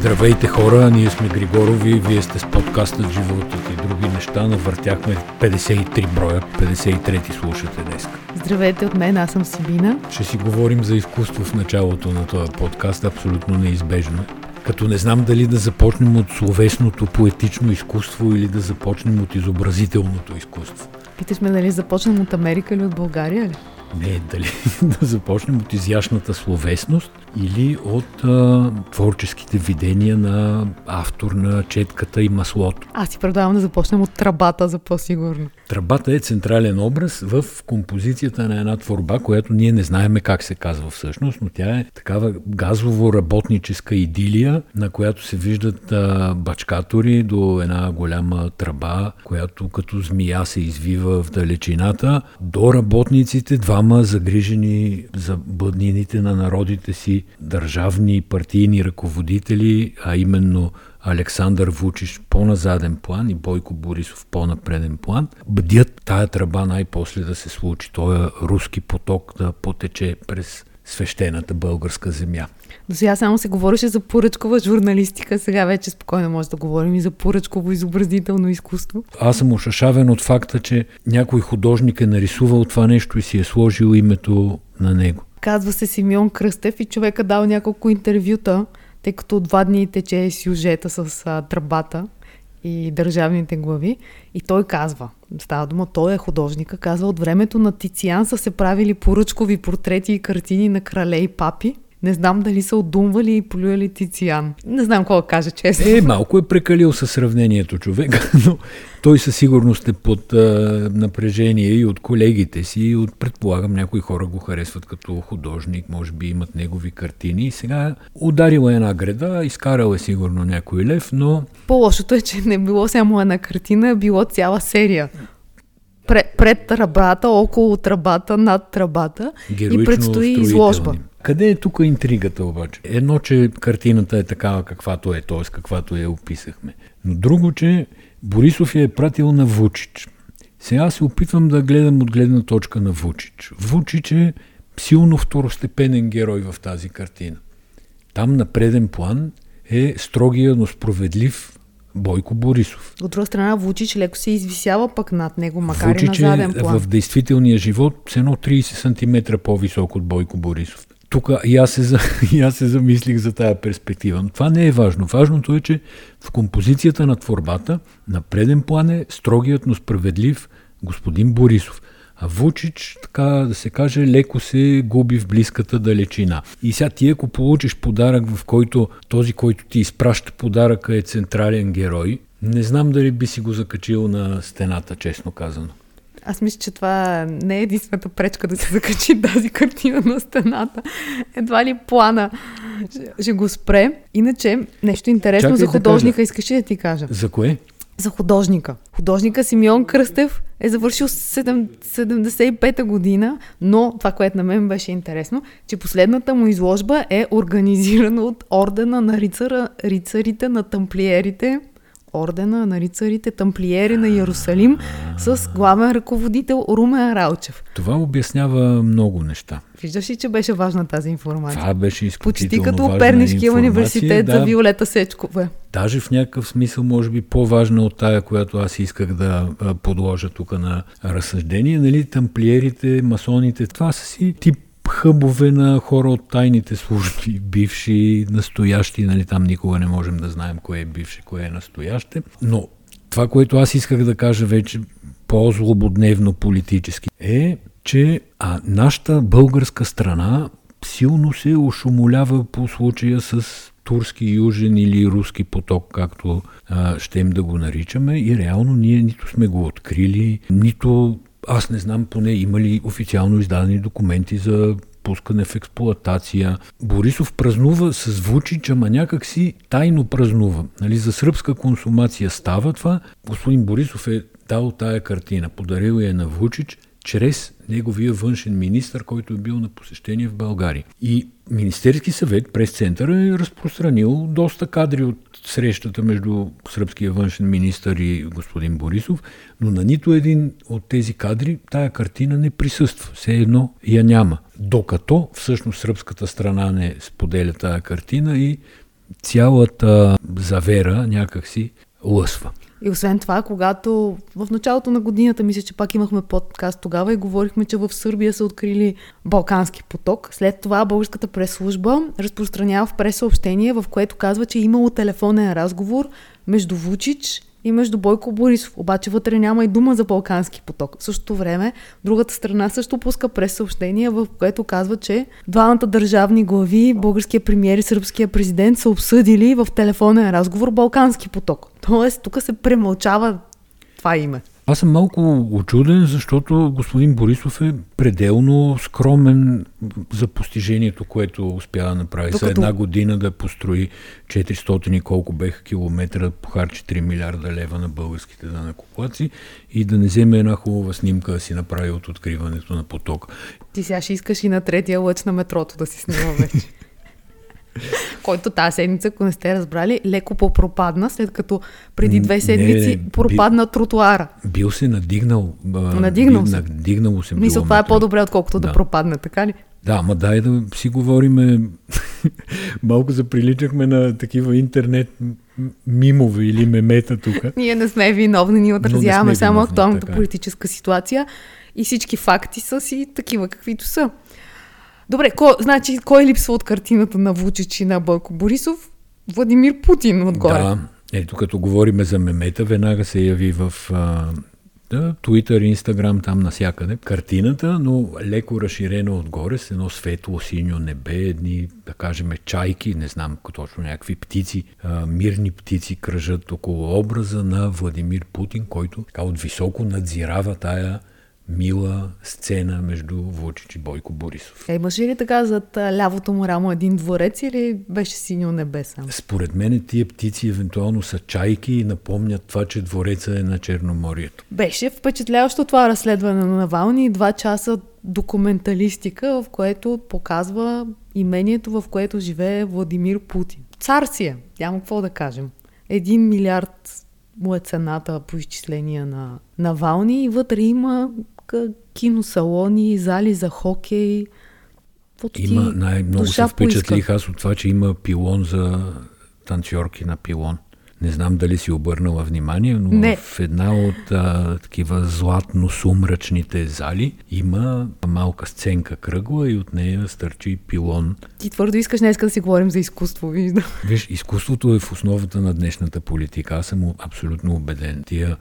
Здравейте хора, ние сме Григорови, вие сте с подкаста Животът и други неща. Навъртяхме 53 броя, 53 слушате днес. Здравейте от мен, аз съм Сибина. Ще си говорим за изкуство в началото на този подкаст, абсолютно неизбежно. Като не знам дали да започнем от словесното поетично изкуство или да започнем от изобразителното изкуство. Питаш ме дали започнем от Америка или от България ли? Не, дали да започнем от изящната словесност или от а, творческите видения на автор на четката и маслото. Аз си предавам да започнем от трабата за по-сигурно. Трабата е централен образ в композицията на една творба, която ние не знаеме как се казва всъщност, но тя е такава газово-работническа идилия, на която се виждат а, бачкатори до една голяма траба, която като змия се извива в далечината, до работниците, двама загрижени за бъднините на народите си държавни партийни ръководители, а именно Александър Вучиш по-на заден план и Бойко Борисов по-напреден план, бдят тая тръба най-после да се случи, този руски поток да потече през свещената българска земя. До сега само се говореше за поръчкова журналистика, сега вече спокойно може да говорим и за поръчково изобразително изкуство. Аз съм ошашавен от факта, че някой художник е нарисувал това нещо и си е сложил името на него. Казва се Симеон Кръстев и човека дал няколко интервюта, тъй като два дни тече сюжета с а, тръбата и държавните глави. И той казва, става дума, той е художника, казва, от времето на Тициан са се правили поръчкови портрети и картини на крале и папи. Не знам дали са отдумвали и полюяли Тициан. Не знам какво да кажа честно. Е, малко е прекалил със сравнението човек, но той със сигурност е под а, напрежение и от колегите си, и от предполагам някои хора го харесват като художник, може би имат негови картини и сега ударила една града, изкарал е сигурно някой лев, но... По-лошото е, че не било само една картина, било цяла серия пред, пред тръбата, около тръбата, над тръбата Героично и предстои изложба. Къде е тук интригата обаче? Едно, че картината е такава каквато е, т.е. каквато я описахме. Но друго, че Борисов я е пратил на Вучич. Сега се опитвам да гледам от гледна точка на Вучич. Вучич е силно второстепенен герой в тази картина. Там на преден план е строгия, но справедлив Бойко Борисов. От друга страна, Вучич леко се извисява пък над него, макар Вучич и на заден план. е в действителния живот с едно 30 см по-висок от Бойко Борисов. Тук и аз, се, и се замислих за тая перспектива. Но това не е важно. Важното е, че в композицията на творбата на преден план е строгият, но справедлив господин Борисов. А Вучич, така да се каже, леко се губи в близката далечина. И сега ти, ако получиш подарък, в който този, който ти изпраща подаръка е централен герой, не знам дали би си го закачил на стената, честно казано. Аз мисля, че това не е единствената пречка да се закачи тази картина на стената. Едва ли плана ще, ще го спре. Иначе, нещо интересно Чакай за да художника кажа. искаш ли да ти кажа? За кое? За художника. Художника Симеон Кръстев е завършил 7, 75-та година, но това, което на мен беше интересно, че последната му изложба е организирана от ордена на рицара, рицарите на тамплиерите, ордена на рицарите тамплиери на Иерусалим с главен ръководител Румен Ралчев. Това обяснява много неща. Виждаш ли, че беше важна тази информация? Това беше изключително Почти като Пернишкия университет да, за Виолета Сечкова. Даже в някакъв смисъл, може би, по-важна от тая, която аз исках да подложа тук на разсъждение. Нали, тамплиерите, масоните, това са си тип хъбове на хора от тайните служби, бивши, настоящи, нали, там никога не можем да знаем кое е бивше, кое е настояще. Но това, което аз исках да кажа вече по-злободневно политически, е, че а, нашата българска страна силно се ошумолява по случая с турски южен или руски поток, както а, щем да го наричаме и реално ние нито сме го открили, нито аз не знам поне има ли официално издадени документи за пускане в експлоатация. Борисов празнува с Вучич, ама някак си тайно празнува. Нали, за сръбска консумация става това. Господин Борисов е дал тая картина, подарил я на Вучич, чрез неговия външен министр, който е бил на посещение в България. И Министерски съвет през центъра е разпространил доста кадри от срещата между сръбския външен министр и господин Борисов, но на нито един от тези кадри тая картина не присъства. Все едно я няма. Докато всъщност сръбската страна не споделя тая картина и цялата завера някакси лъсва. И освен това, когато в началото на годината, мисля, че пак имахме подкаст тогава и говорихме, че в Сърбия са открили Балкански поток. След това българската прес-служба разпространява в прес-съобщение, в което казва, че е имало телефонен разговор между Вучич и между Бойко Борисов. Обаче вътре няма и дума за Балкански поток. В същото време, другата страна също пуска през съобщение, в което казва, че двамата държавни глави, българския премьер и сръбския президент са обсъдили в телефонен разговор Балкански поток. Тоест, тук се премълчава това име. Аз съм малко очуден, защото господин Борисов е пределно скромен за постижението, което успя да направи. Докато... За една година да построи 400 и колко беха километра, да похарчи 3 милиарда лева на българските данакоплаци и да не вземе една хубава снимка да си направи от откриването на поток. Ти сега ще искаш и на третия лъч на метрото да си снима вече. който тази седмица, ако не сте разбрали, леко попропадна, след като преди две седмици не, не, пропадна би, тротуара. Бил се надигнал. Надигнал се. Надигнало се. Мисля, това е по-добре, отколкото да. да пропадне, така ли? Да, ма дай да си говориме. Малко заприличахме на такива интернет мимове или мемета тук. Ние не сме виновни, ние отразяваме само актуалната. Е. политическа ситуация и всички факти са си такива, каквито са. Добре, ко, значи, кой липсва от картината на Вучич и на Бойко Борисов? Владимир Путин отгоре. Да, ето като говориме за мемета, веднага се яви в а, да, Twitter, там насякъде картината, но леко разширено отгоре с едно светло синьо небе, едни, да кажем, чайки, не знам точно някакви птици, а, мирни птици кръжат около образа на Владимир Путин, който така от високо надзирава тая мила сцена между Вучич и Бойко Борисов. Е, имаше ли така зад лявото му рамо един дворец или беше синьо небе сам? Според мен тия птици евентуално са чайки и напомнят това, че двореца е на Черноморието. Беше впечатляващо това разследване на Навални и два часа документалистика, в което показва имението, в което живее Владимир Путин. Цар си е, няма какво да кажем. Един милиард му е цената по изчисления на Навални и вътре има киносалони, зали за хокей. Каквото има най-много се впечатлих аз от това, че има пилон за танцорки на пилон. Не знам дали си обърнала внимание, но Не. в една от а, такива златно-сумрачните зали има малка сценка кръгла и от нея стърчи пилон. Ти твърдо искаш днес да си говорим за изкуство, виждам. Виж, изкуството е в основата на днешната политика. Аз съм абсолютно убеден. Тия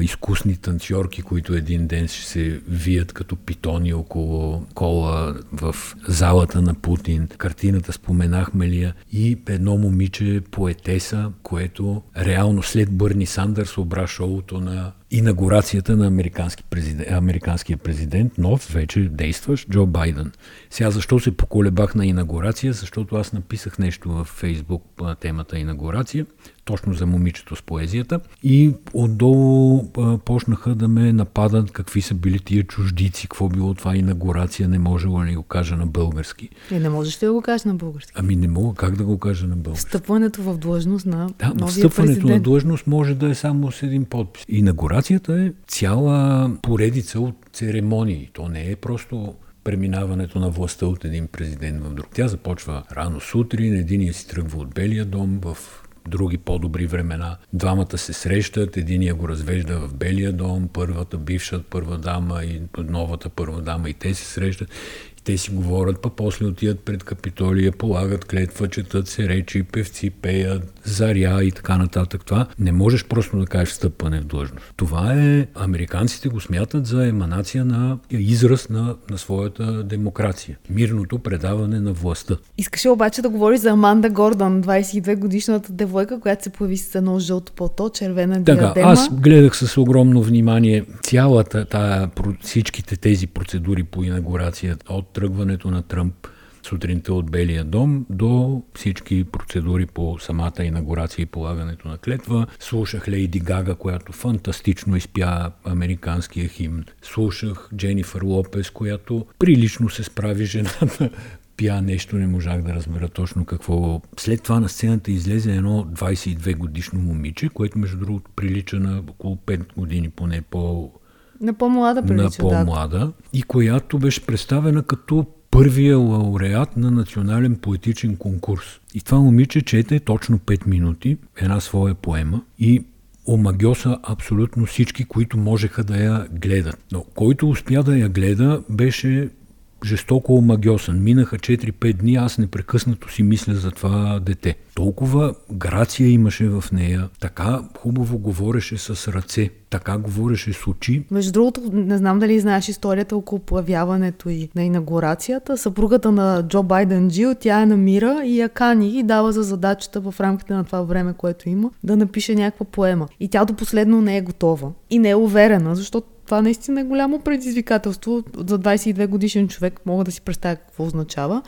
изкусни танцорки, които един ден ще се вият като питони около кола в залата на Путин. Картината споменахме ли я и едно момиче поетеса, което реално след Бърни Сандърс обра шоуто на инагурацията на американски президент, американския президент, нов, вече действащ Джо Байден. Сега защо се поколебах на инагурация? Защото аз написах нещо в Фейсбук на темата инагурация, точно за момичето с поезията и отдолу а, почнаха да ме нападат какви са били тия чуждици, какво било това инагурация, не може да ни го кажа на български. И не можеш ли да го кажеш на български? Ами не мога, как да го кажа на български? Встъпването в длъжност на да, новия встъпването президент. на длъжност може да е само с един подпис. Инагурация Инициацията е цяла поредица от церемонии. То не е просто преминаването на властта от един президент в друг. Тя започва рано сутрин, единия си тръгва от Белия дом в други по-добри времена. Двамата се срещат, единия го развежда в Белия дом, първата бивша първа дама и новата първа дама и те се срещат те си говорят, па после отидат пред Капитолия, полагат клетва, четат се речи, певци пеят, заря и така нататък. Това не можеш просто да кажеш стъпване в длъжност. Това е, американците го смятат за еманация на израз на, на своята демокрация. Мирното предаване на властта. Искаше обаче да говори за Аманда Гордон, 22 годишната девойка, която се появи с едно жълто плато, червена така, диадема. Аз гледах с огромно внимание цялата тая, всичките тези процедури по инаугурация от тръгването на Тръмп сутринта от Белия дом до всички процедури по самата инаугурация и полагането на клетва. Слушах Лейди Гага, която фантастично изпя американския химн. Слушах Дженифър Лопес, която прилично се справи жената пя нещо, не можах да разбера точно какво. След това на сцената излезе едно 22 годишно момиче, което между другото прилича на около 5 години поне по на по-млада прилича, На по-млада. Да. И която беше представена като първия лауреат на национален поетичен конкурс. И това момиче чете точно 5 минути една своя поема и омагьоса абсолютно всички, които можеха да я гледат. Но който успя да я гледа, беше жестоко омагьосан. Минаха 4-5 дни, аз непрекъснато си мисля за това дете. Толкова грация имаше в нея, така хубаво говореше с ръце, така говореше с очи. Между другото, не знам дали знаеш историята около появяването и на инаугурацията. Съпругата на Джо Байден Джил, тя я намира и я кани и дава за задачата в рамките на това време, което има, да напише някаква поема. И тя до последно не е готова. И не е уверена, защото това наистина е голямо предизвикателство. За 22 годишен човек мога да си представя какво означава.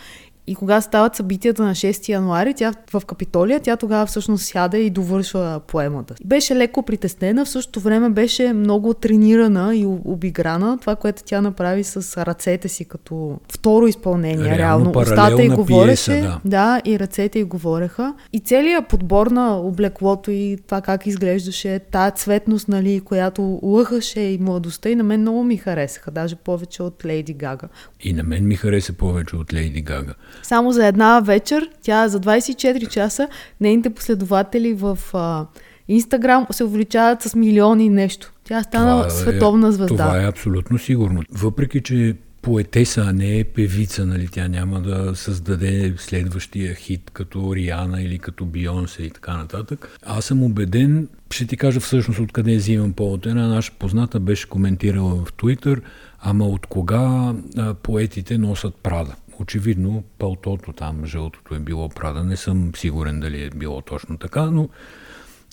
И кога стават събитията на 6 януари, тя в Капитолия, тя тогава всъщност сяда и довършва поемата. Беше леко притеснена, в същото време беше много тренирана и обиграна. Това, което тя направи с ръцете си като второ изпълнение. Реално, реално. устата й говореше. Пиеса, да. да, и ръцете й говореха. И целият подбор на облеклото и това как изглеждаше, тая цветност, нали, която лъхаше и младостта и на мен много ми харесаха, даже повече от Лейди Гага. И на мен ми хареса повече от Лейди Гага. Само за една вечер, тя за 24 часа, нейните последователи в а, Инстаграм се увеличават с милиони нещо. Тя стана това е- световна звезда. Това е абсолютно сигурно. Въпреки, че поетеса, а не е певица, нали? Тя няма да създаде следващия хит като Риана или като Бионсе и така нататък. Аз съм убеден, ще ти кажа всъщност откъде взимам повод. Една наша позната беше коментирала в Твитър, ама от кога а, поетите носят Прада. Очевидно пълтото там, жълтото е било Прада. Не съм сигурен дали е било точно така, но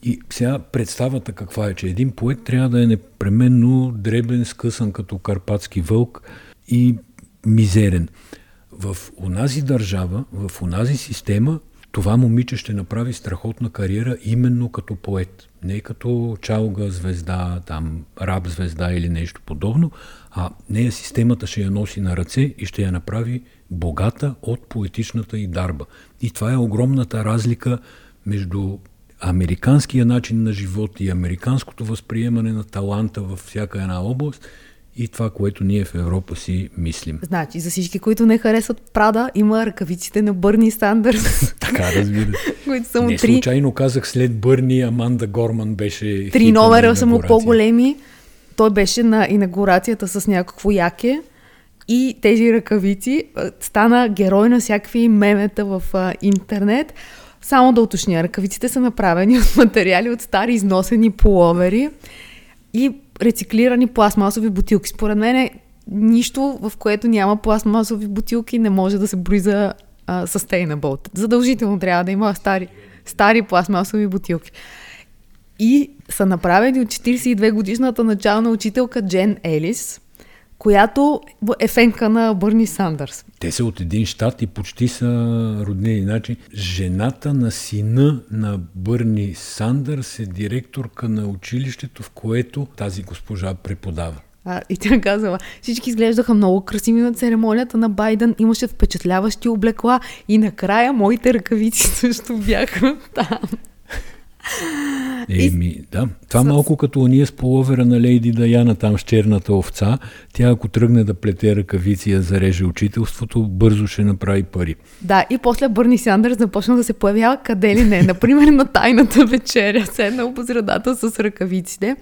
и сега представата каква е, че един поет трябва да е непременно дребен, скъсан като карпатски вълк и мизерен. В онази държава, в онази система, това момиче ще направи страхотна кариера именно като поет. Не като чалга звезда, там раб звезда или нещо подобно, а нея системата ще я носи на ръце и ще я направи богата от поетичната и дарба. И това е огромната разлика между американския начин на живот и американското възприемане на таланта във всяка една област и това, което ние в Европа си мислим. Значи, за всички, които не харесват Прада, има ръкавиците на Бърни Сандърс. така, разбира които са му не три... случайно казах след Бърни, Аманда Горман беше Три номера са му по-големи. Той беше на инаугурацията с някакво яке и тези ръкавици. Стана герой на всякакви мемета в а, интернет. Само да уточня, ръкавиците са направени от материали от стари износени половери и рециклирани пластмасови бутилки. Според мен е нищо, в което няма пластмасови бутилки, не може да се брои за а, sustainable. Задължително трябва да има стари, стари пластмасови бутилки. И са направени от 42 годишната начална учителка Джен Елис, която е фенка на Бърни Сандърс. Те са от един щат и почти са роднини. Значи, жената на сина на Бърни Сандърс е директорка на училището, в което тази госпожа преподава. А, и тя казала, всички изглеждаха много красиви на церемонията на Байден, имаше впечатляващи облекла и накрая моите ръкавици също бяха там. Еми, да. Това с... малко като ние с половера на Лейди Даяна там с черната овца. Тя ако тръгне да плете ръкавици и да зареже учителството, бързо ще направи пари. Да, и после Бърни Сандърс започна да се появява къде ли не. Например, на тайната вечеря, седнал по средата с ръкавиците.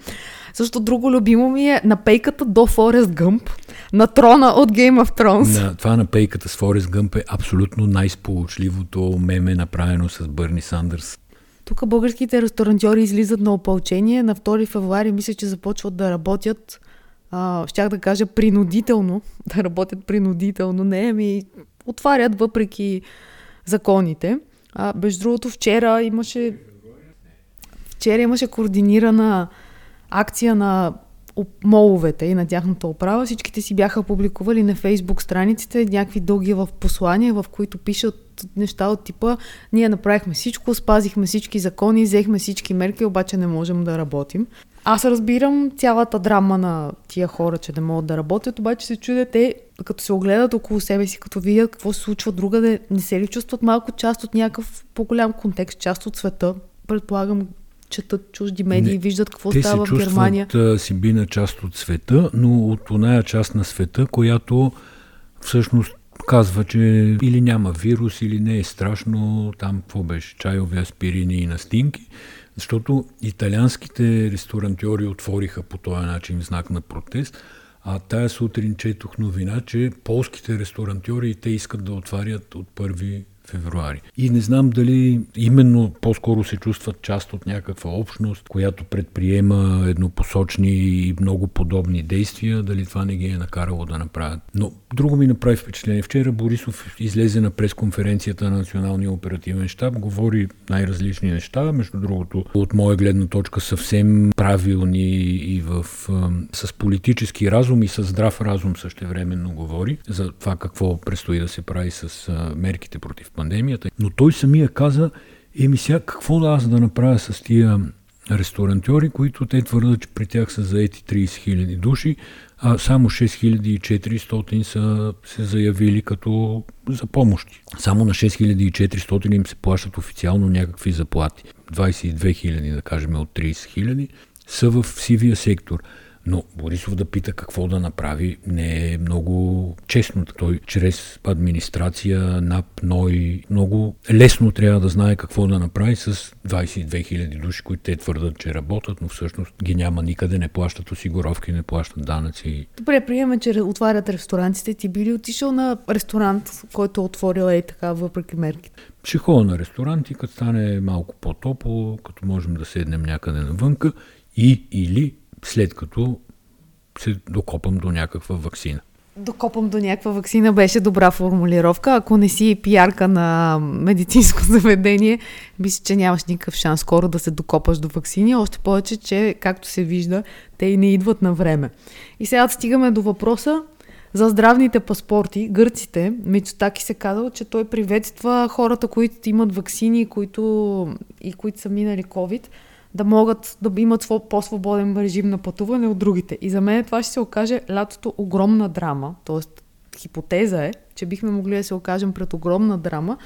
Също друго любимо ми е на пейката до Форест Гъмп, на трона от Game of Thrones. На, това на пейката с Форест Гъмп е абсолютно най-сполучливото меме, направено с Бърни Сандърс. Тук българските ресторантьори излизат на опълчение. На 2 февруари мисля, че започват да работят, а, щях да кажа принудително, да работят принудително. Не, ами отварят въпреки законите. А, между другото, вчера имаше вчера имаше координирана акция на моловете и на тяхната оправа. Всичките си бяха публикували на фейсбук страниците някакви дълги в послания, в които пишат неща от типа ние направихме всичко, спазихме всички закони, взехме всички мерки, обаче не можем да работим. Аз разбирам цялата драма на тия хора, че не могат да работят, обаче се чудят те, като се огледат около себе си, като видят какво се случва другаде, не се ли чувстват малко част от някакъв по-голям контекст, част от света? Предполагам, четат чужди медии, не, виждат какво става в Германия. Те си бина част от света, но от оная част на света, която всъщност казва, че или няма вирус, или не е страшно, там какво беше, чайови аспирини и настинки, защото италианските ресторантьори отвориха по този начин знак на протест, а тая сутрин четох новина, че полските ресторантьори те искат да отварят от 1 февруари. И не знам дали именно по-скоро се чувстват част от някаква общност, която предприема еднопосочни и много подобни действия, дали това не ги е накарало да направят. Но друго ми направи впечатление. Вчера Борисов излезе на пресконференцията на Националния оперативен щаб, говори най-различни неща, между другото от моя гледна точка съвсем правилни и в, с политически разум и с здрав разум същевременно говори за това какво предстои да се прави с мерките против пандемията. Но той самия каза, еми сега какво да аз да направя с тия ресторантьори, които те твърдат, че при тях са заети 30 000 души, а само 6400 са се заявили като за помощи. Само на 6400 им се плащат официално някакви заплати. 22 000, да кажем, от 30 000 са в сивия сектор. Но Борисов да пита какво да направи не е много честно. Той чрез администрация, НАП, НОИ, много лесно трябва да знае какво да направи с 22 000 души, които те твърдат, че работят, но всъщност ги няма никъде, не плащат осигуровки, не плащат данъци. Добре, приема, че отварят ресторантите. Ти би ли отишъл на ресторант, който е отворил е така, въпреки мерките? Ще ходя на ресторанти, като стане малко по-топло, като можем да седнем някъде навънка и или след като се докопам до някаква вакцина. Докопам до някаква вакцина беше добра формулировка. Ако не си пиарка на медицинско заведение, мисля, че нямаш никакъв шанс скоро да се докопаш до вакцини. Още повече, че, както се вижда, те и не идват на време. И сега стигаме до въпроса за здравните паспорти. Гърците, Мицотаки се казал, че той приветства хората, които имат вакцини които, и които са минали COVID – да могат да имат по-свободен режим на пътуване от другите. И за мен това ще се окаже лятото огромна драма, т.е. хипотеза е, че бихме могли да се окажем пред огромна драма,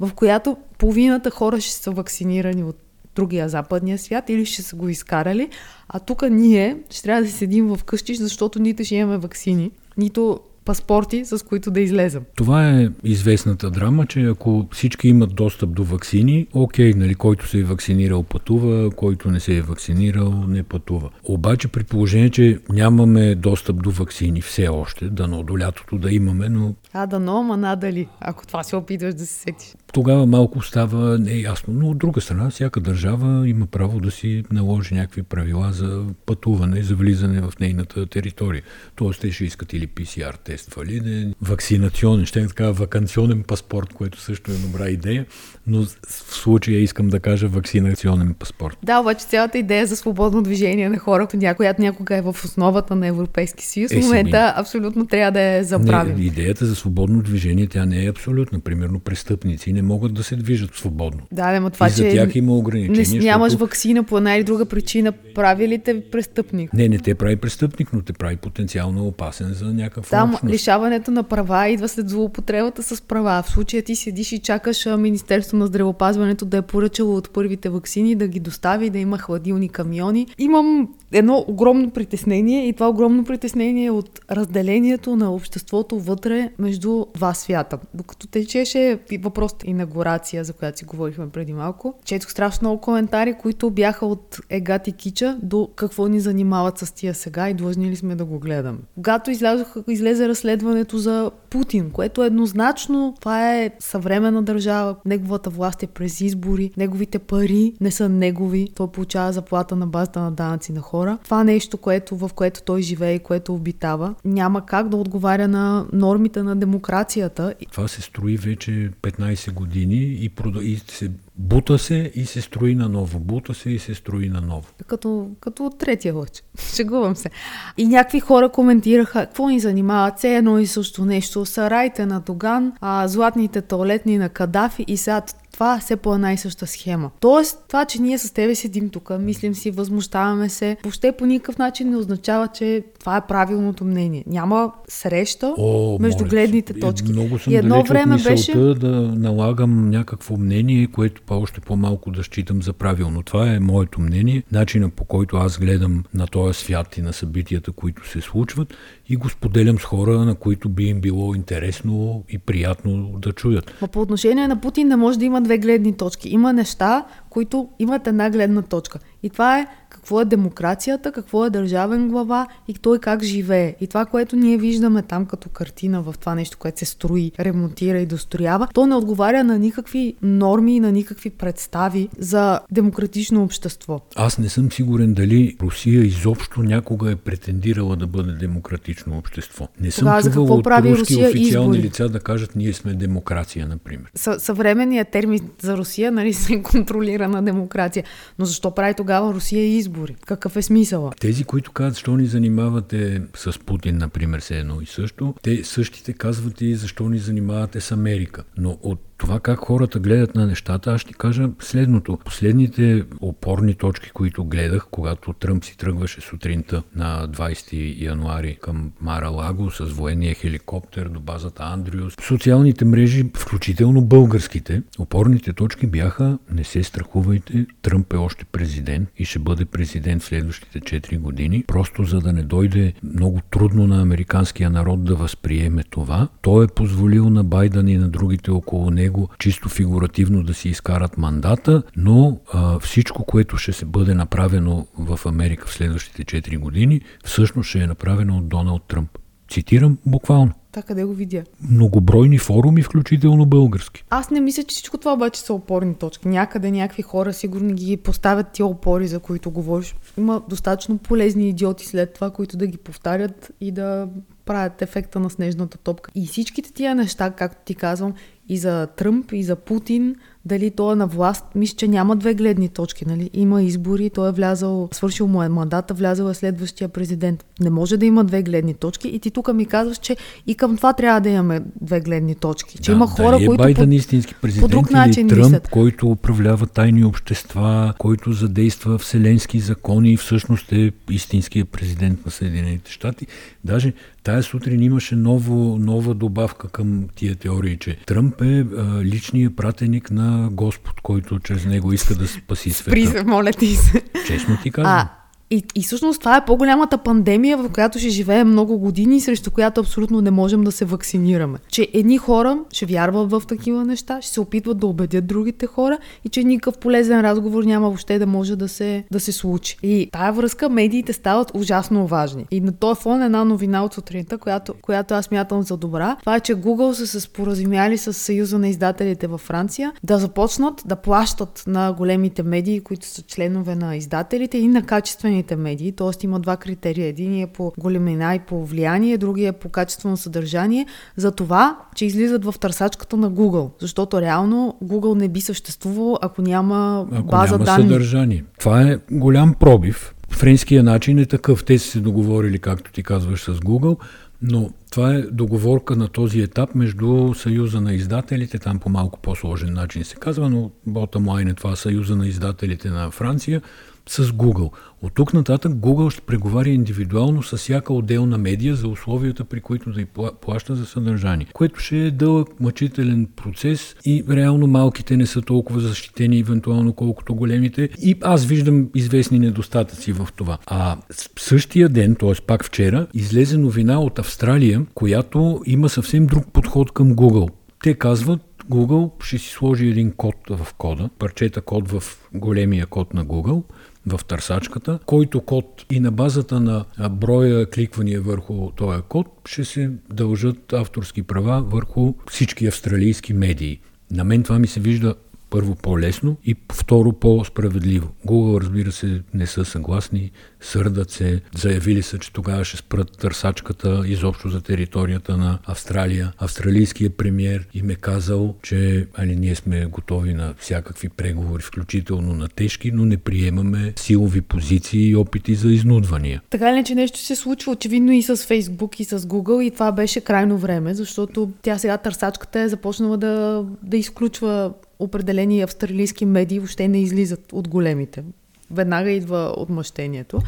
в която половината хора ще са вакцинирани от другия западния свят или ще са го изкарали, а тук ние ще трябва да седим в къщи, защото нито ще имаме вакцини, нито паспорти, с които да излезем. Това е известната драма, че ако всички имат достъп до вакцини, окей, нали, който се е вакцинирал пътува, който не се е вакцинирал не пътува. Обаче при положение, че нямаме достъп до вакцини все още, дано до лятото да имаме, но... А, дано, ама надали, ако това се опитваш да се сетиш тогава малко става неясно. Но от друга страна, всяка държава има право да си наложи някакви правила за пътуване, за влизане в нейната територия. Тоест, те ще искат или PCR тест валиден, вакцинационен, ще е така вакансионен паспорт, което също е добра идея, но в случая искам да кажа вакцинационен паспорт. Да, обаче цялата идея за свободно движение на хора, която някога е в основата на Европейски съюз, е, в момента абсолютно трябва да е забравим. Не, идеята за свободно движение, тя не е абсолютна. Примерно престъпници не могат да се движат свободно. Да, но това, и за че тях има ограничения. Не, нямаш защото... вакцина по една или друга причина, прави ли те престъпник? Не, не те прави престъпник, но те прави потенциално опасен за някакъв Там общност. лишаването на права идва след злоупотребата с права. В случая ти седиш и чакаш Министерство на здравеопазването да е поръчало от първите вакцини, да ги достави, да има хладилни камиони. Имам едно огромно притеснение и това огромно притеснение е от разделението на обществото вътре между два свята. Докато течеше въпросът инаугурация, за която си говорихме преди малко, четох страшно много коментари, които бяха от егати кича до какво ни занимават с тия сега и длъжни ли сме да го гледаме. Когато излязох, излезе разследването за Путин, което еднозначно, това е съвременна държава, неговата власт е през избори, неговите пари не са негови, той получава заплата на базата на данъци на хора. Това нещо, което, в което той живее и което обитава, няма как да отговаря на нормите на демокрацията. Това се строи вече 15 години и, прода... и се бута се и се строи наново. Бута се и се строи наново. Като, като третия лъч. Шегувам се. И някакви хора коментираха, какво ни занимават, все едно и също нещо. Сарайте на Доган, а, златните туалетни на Кадафи и сега това е все по една и съща схема. Тоест, това, че ние с тебе седим тук, мислим си, възмущаваме се, въобще по никакъв начин не означава, че това е правилното мнение. Няма среща О, между моля, гледните е, точки. Много съм и едно време беше да налагам някакво мнение, което па още по-малко да считам за правилно. Това е моето мнение, начина по който аз гледам на този свят и на събитията, които се случват и го споделям с хора, на които би им било интересно и приятно да чуят. Но по отношение на Путин не може да има две гледни точки. Има неща, които имат една гледна точка. И това е какво е демокрацията, какво е държавен глава и той как живее. И това, което ние виждаме там като картина в това нещо, което се строи, ремонтира и достроява, то не отговаря на никакви норми и на никакви представи за демократично общество. Аз не съм сигурен дали Русия изобщо някога е претендирала да бъде демократично общество. Не съм Тогава, чувал от прави руски Русия официални избори? лица да кажат ние сме демокрация, например. съвременният термин за Русия нали, се контролира на демокрация. Но защо прави тогава Русия избори? Какъв е смисъла? Тези, които казват, защо ни занимавате с Путин, например, се едно и също, те същите казват и защо ни занимавате с Америка. Но от това как хората гледат на нещата, аз ще кажа следното. Последните опорни точки, които гледах, когато Тръмп си тръгваше сутринта на 20 януари към Мара Лаго с военния хеликоптер до базата Андрюс, социалните мрежи, включително българските, опорните точки бяха не се страхувайте, Тръмп е още президент и ще бъде президент в следващите 4 години, просто за да не дойде много трудно на американския народ да възприеме това. Той е позволил на Байден и на другите около него него чисто фигуративно да си изкарат мандата, но а, всичко, което ще се бъде направено в Америка в следващите 4 години, всъщност ще е направено от Доналд Тръмп. Цитирам буквално. Та къде го видя? Многобройни форуми, включително български. Аз не мисля, че всичко това обаче са опорни точки. Някъде някакви хора сигурно ги поставят тия опори, за които говориш. Има достатъчно полезни идиоти след това, които да ги повтарят и да правят ефекта на снежната топка. И всичките тия неща, както ти казвам, и за Тръмп, и за Путин, дали той е на власт, мисля, че няма две гледни точки. Нали? Има избори, той е влязал, свършил му е мандата, влязал е следващия президент. Не може да има две гледни точки и ти тук ми казваш, че и към това трябва да имаме две гледни точки. Че да, има хора, е които Байден по, истински президент по друг начин Тръмп, мислят. който управлява тайни общества, който задейства вселенски закони и всъщност е истинският президент на Съединените щати. Даже Тая сутрин имаше ново, нова добавка към тия теории, че Тръмп е а, личният пратеник на Господ, който чрез него иска да спаси света. Спри моля ти се. Честно ти казвам. А, и, и всъщност това е по-голямата пандемия, в която ще живеем много години, срещу която абсолютно не можем да се вакцинираме. Че едни хора ще вярват в такива неща, ще се опитват да убедят другите хора и че никакъв полезен разговор няма въобще да може да се, да се случи. И тая връзка медиите стават ужасно важни. И на този фон една новина от сутринта, която, която аз мятам за добра, това е, че Google са се споразумяли с Съюза на издателите във Франция да започнат да плащат на големите медии, които са членове на издателите и на качествени социалните медии, т.е. има два критерия. Един е по големина и по влияние, другия е по качествено съдържание, за това, че излизат в търсачката на Google. Защото реално Google не би съществувал, ако няма ако база няма данни. съдържание. Това е голям пробив. Френския начин е такъв. Те са се договорили, както ти казваш, с Google, но това е договорка на този етап между Съюза на издателите, там по малко по-сложен начин се казва, но bottom line е това Съюза на издателите на Франция, с Google. От тук нататък Google ще преговаря индивидуално с всяка отделна медия за условията, при които да й плаща за съдържание, което ще е дълъг, мъчителен процес и реално малките не са толкова защитени, евентуално колкото големите. И аз виждам известни недостатъци в това. А същия ден, т.е. пак вчера, излезе новина от Австралия, която има съвсем друг подход към Google. Те казват, Google ще си сложи един код в кода, парчета код в големия код на Google – в търсачката, който код и на базата на броя кликвания върху този код ще се дължат авторски права върху всички австралийски медии. На мен това ми се вижда първо по-лесно и второ по-справедливо. Google, разбира се, не са съгласни, сърдат се, заявили са, че тогава ще спрат търсачката изобщо за територията на Австралия. Австралийският премьер им е казал, че али, ние сме готови на всякакви преговори, включително на тежки, но не приемаме силови позиции и опити за изнудвания. Така ли, че нещо се случва очевидно и с Фейсбук и с Google и това беше крайно време, защото тя сега търсачката е започнала да, да изключва определени австралийски медии въобще не излизат от големите. Веднага идва отмъщението.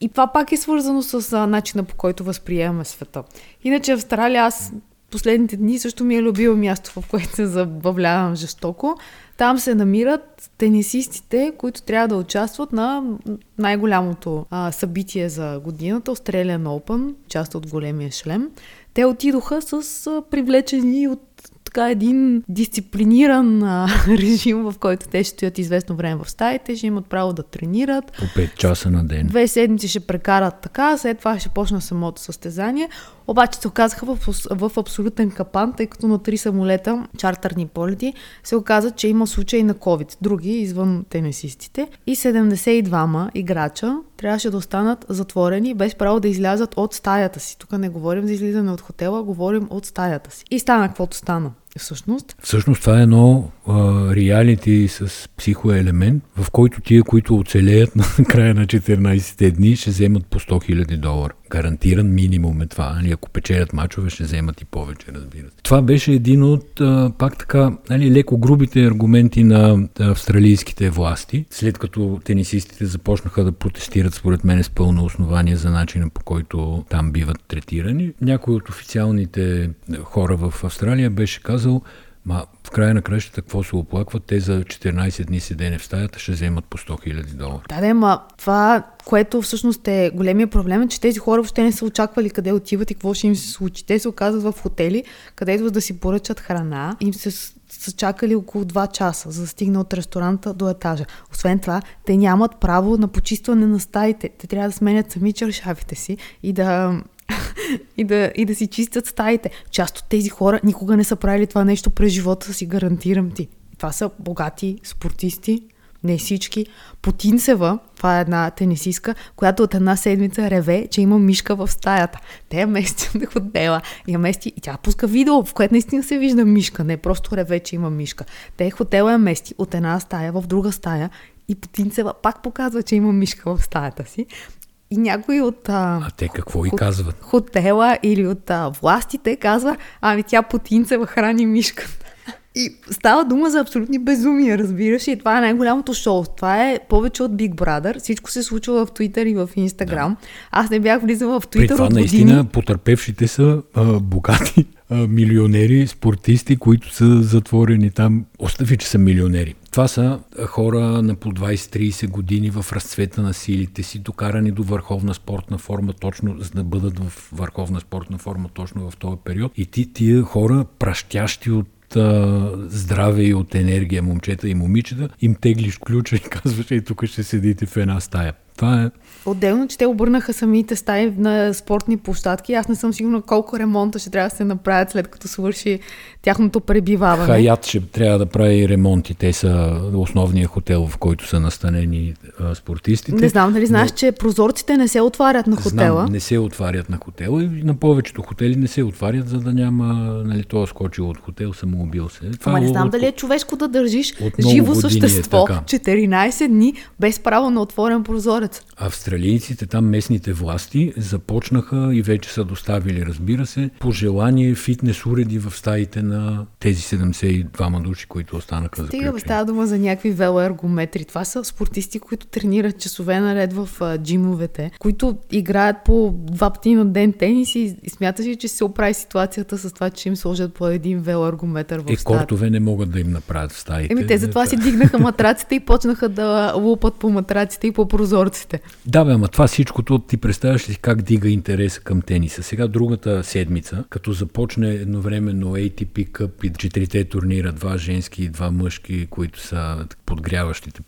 И това пак е свързано с а, начина по който възприемаме света. Иначе Австралия, аз последните дни също ми е любимо място, в което се забавлявам жестоко. Там се намират тенисистите, които трябва да участват на най-голямото а, събитие за годината, Australian Open, част от големия шлем. Те отидоха с а, привлечени от така един дисциплиниран а, режим, в който те ще стоят известно време в стаите, ще имат право да тренират. По 5 часа на ден. Две седмици ще прекарат така, след това ще почна самото състезание. Обаче се оказаха в, в абсолютен капан, тъй като на три самолета, чартерни полети, се оказа, че има случаи на COVID. Други, извън тенесистите. И 72 играча трябваше да останат затворени, без право да излязат от стаята си. Тук не говорим за излизане от хотела, говорим от стаята си. И стана каквото стана всъщност. Всъщност това е едно реалити с психоелемент, в който тия, които оцелеят на края на 14 дни, ще вземат по 100 000 долара. Гарантиран минимум е това. Нали, ако печелят мачове, ще вземат и повече, разбира се. Това беше един от, а, пак така, нали, леко грубите аргументи на австралийските власти, след като тенисистите започнаха да протестират, според мен, с пълно основание за начина по който там биват третирани. Някой от официалните хора в Австралия беше казал, Ма в края на кращата какво се оплакват? Те за 14 дни седене в стаята ще вземат по 100 000 долара. Да, да, ма това, което всъщност е големия проблем, е, че тези хора въобще не са очаквали къде отиват и какво ще им се случи. Те се оказват в хотели, където да си поръчат храна. Им се са чакали около 2 часа, за да стигне от ресторанта до етажа. Освен това, те нямат право на почистване на стаите. Те трябва да сменят сами чершавите си и да и, да, и да си чистят стаите. Част от тези хора никога не са правили това нещо през живота си, гарантирам ти. Това са богати спортисти, не всички. Потинцева, това е една тенисистка, която от една седмица реве, че има мишка в стаята. Те я мести от хотела. Я мести и тя пуска видео, в което наистина се вижда мишка. Не просто реве, че има мишка. Те хотела я мести от една стая в друга стая и Потинцева пак показва, че има мишка в стаята си. И някой от... А, а те какво и казват? Хотела или от а, властите казва, ами тя потинцева храни мишката. И става дума за абсолютни безумия, разбираш. И това е най-голямото шоу. Това е повече от Big Brother. Всичко се случва в Twitter и в Instagram. Да. Аз не бях влизала в Twitter При това от години. наистина потърпевшите са а, богати а, милионери, спортисти, които са затворени там. Остави, че са милионери. Това са хора на по 20-30 години в разцвета на силите си, докарани до върховна спортна форма, точно за да бъдат в върховна спортна форма точно в този период. И ти тия хора, пращящи от а, здраве и от енергия момчета и момичета, им теглиш ключа и казваш, ей тук ще седите в една стая. Това е Отделно, че те обърнаха самите стаи на спортни площадки. Аз не съм сигурна колко ремонта ще трябва да се направят след като свърши тяхното пребиваване. Хаят ще трябва да прави ремонти. Те са основния хотел, в който са настанени а, спортистите. Не знам дали знаеш, но... че прозорците не се отварят на хотела. Знам, не се отварят на хотела и на повечето хотели не се отварят, за да няма нали, това скочил от хотел, самоубил се. Това Ама не знам от... дали е човешко да държиш живо е същество е 14 дни без право на отворен прозорец. Австралия австралийците, там местните власти започнаха и вече са доставили, разбира се, по желание фитнес уреди в стаите на тези 72 души, които останаха за Стига, става дума за някакви велоергометри. Това са спортисти, които тренират часове наред в джимовете, които играят по два пъти на ден тенис и, и смяташ ли, че се оправи ситуацията с това, че им сложат по един велоергометър в Е, кортове не могат да им направят в стаите. Еми, те затова си дигнаха матраците и почнаха да лупат по матраците и по прозорците. Да, бе, ама това всичкото ти представяш ли как дига интереса към тениса. Сега другата седмица, като започне едновременно ATP Cup и четирите турнира, два женски и два мъжки, които са подгряващите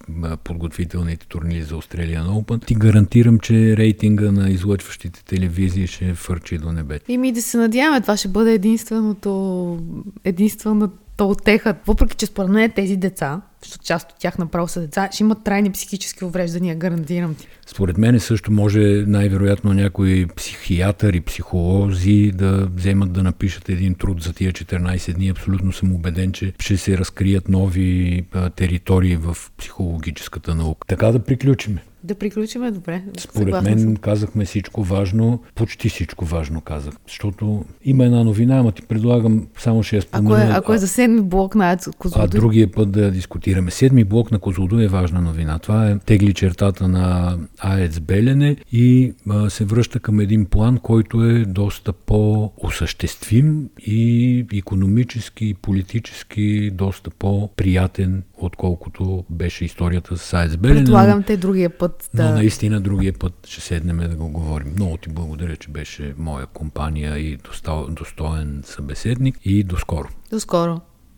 подготвителните турнири за Australian Open, ти гарантирам, че рейтинга на излъчващите телевизии ще фърчи до небето. И ми да се надяваме, това ще бъде единственото, единствената отеха. Въпреки, че според мен тези деца, защото част от тях направо са деца, ще имат трайни психически увреждания, гарантирам ти. Според мен също може най-вероятно някои психиатър и психолози да вземат да напишат един труд за тия 14 дни. Абсолютно съм убеден, че ще се разкрият нови а, територии в психологическата наука. Така да приключиме. Да приключиме добре. Според Съгласна мен съм. казахме всичко важно, почти всичко важно казах, защото има една новина, ама ти предлагам само ще я спомена. Ако е, ако е за седми блок на Козлодуй? А другия път да дискутираме. Седми блок на Козлодуй е важна новина. Това е тегли чертата на АЕЦ Белене и а, се връща към един план, който е доста по-осъществим и економически и политически доста по-приятен, отколкото беше историята с АЕЦ Белене. Предполагам те другия път да... Но наистина другия път ще седнем да го говорим. Много ти благодаря, че беше моя компания и достоен събеседник и до скоро. До скоро.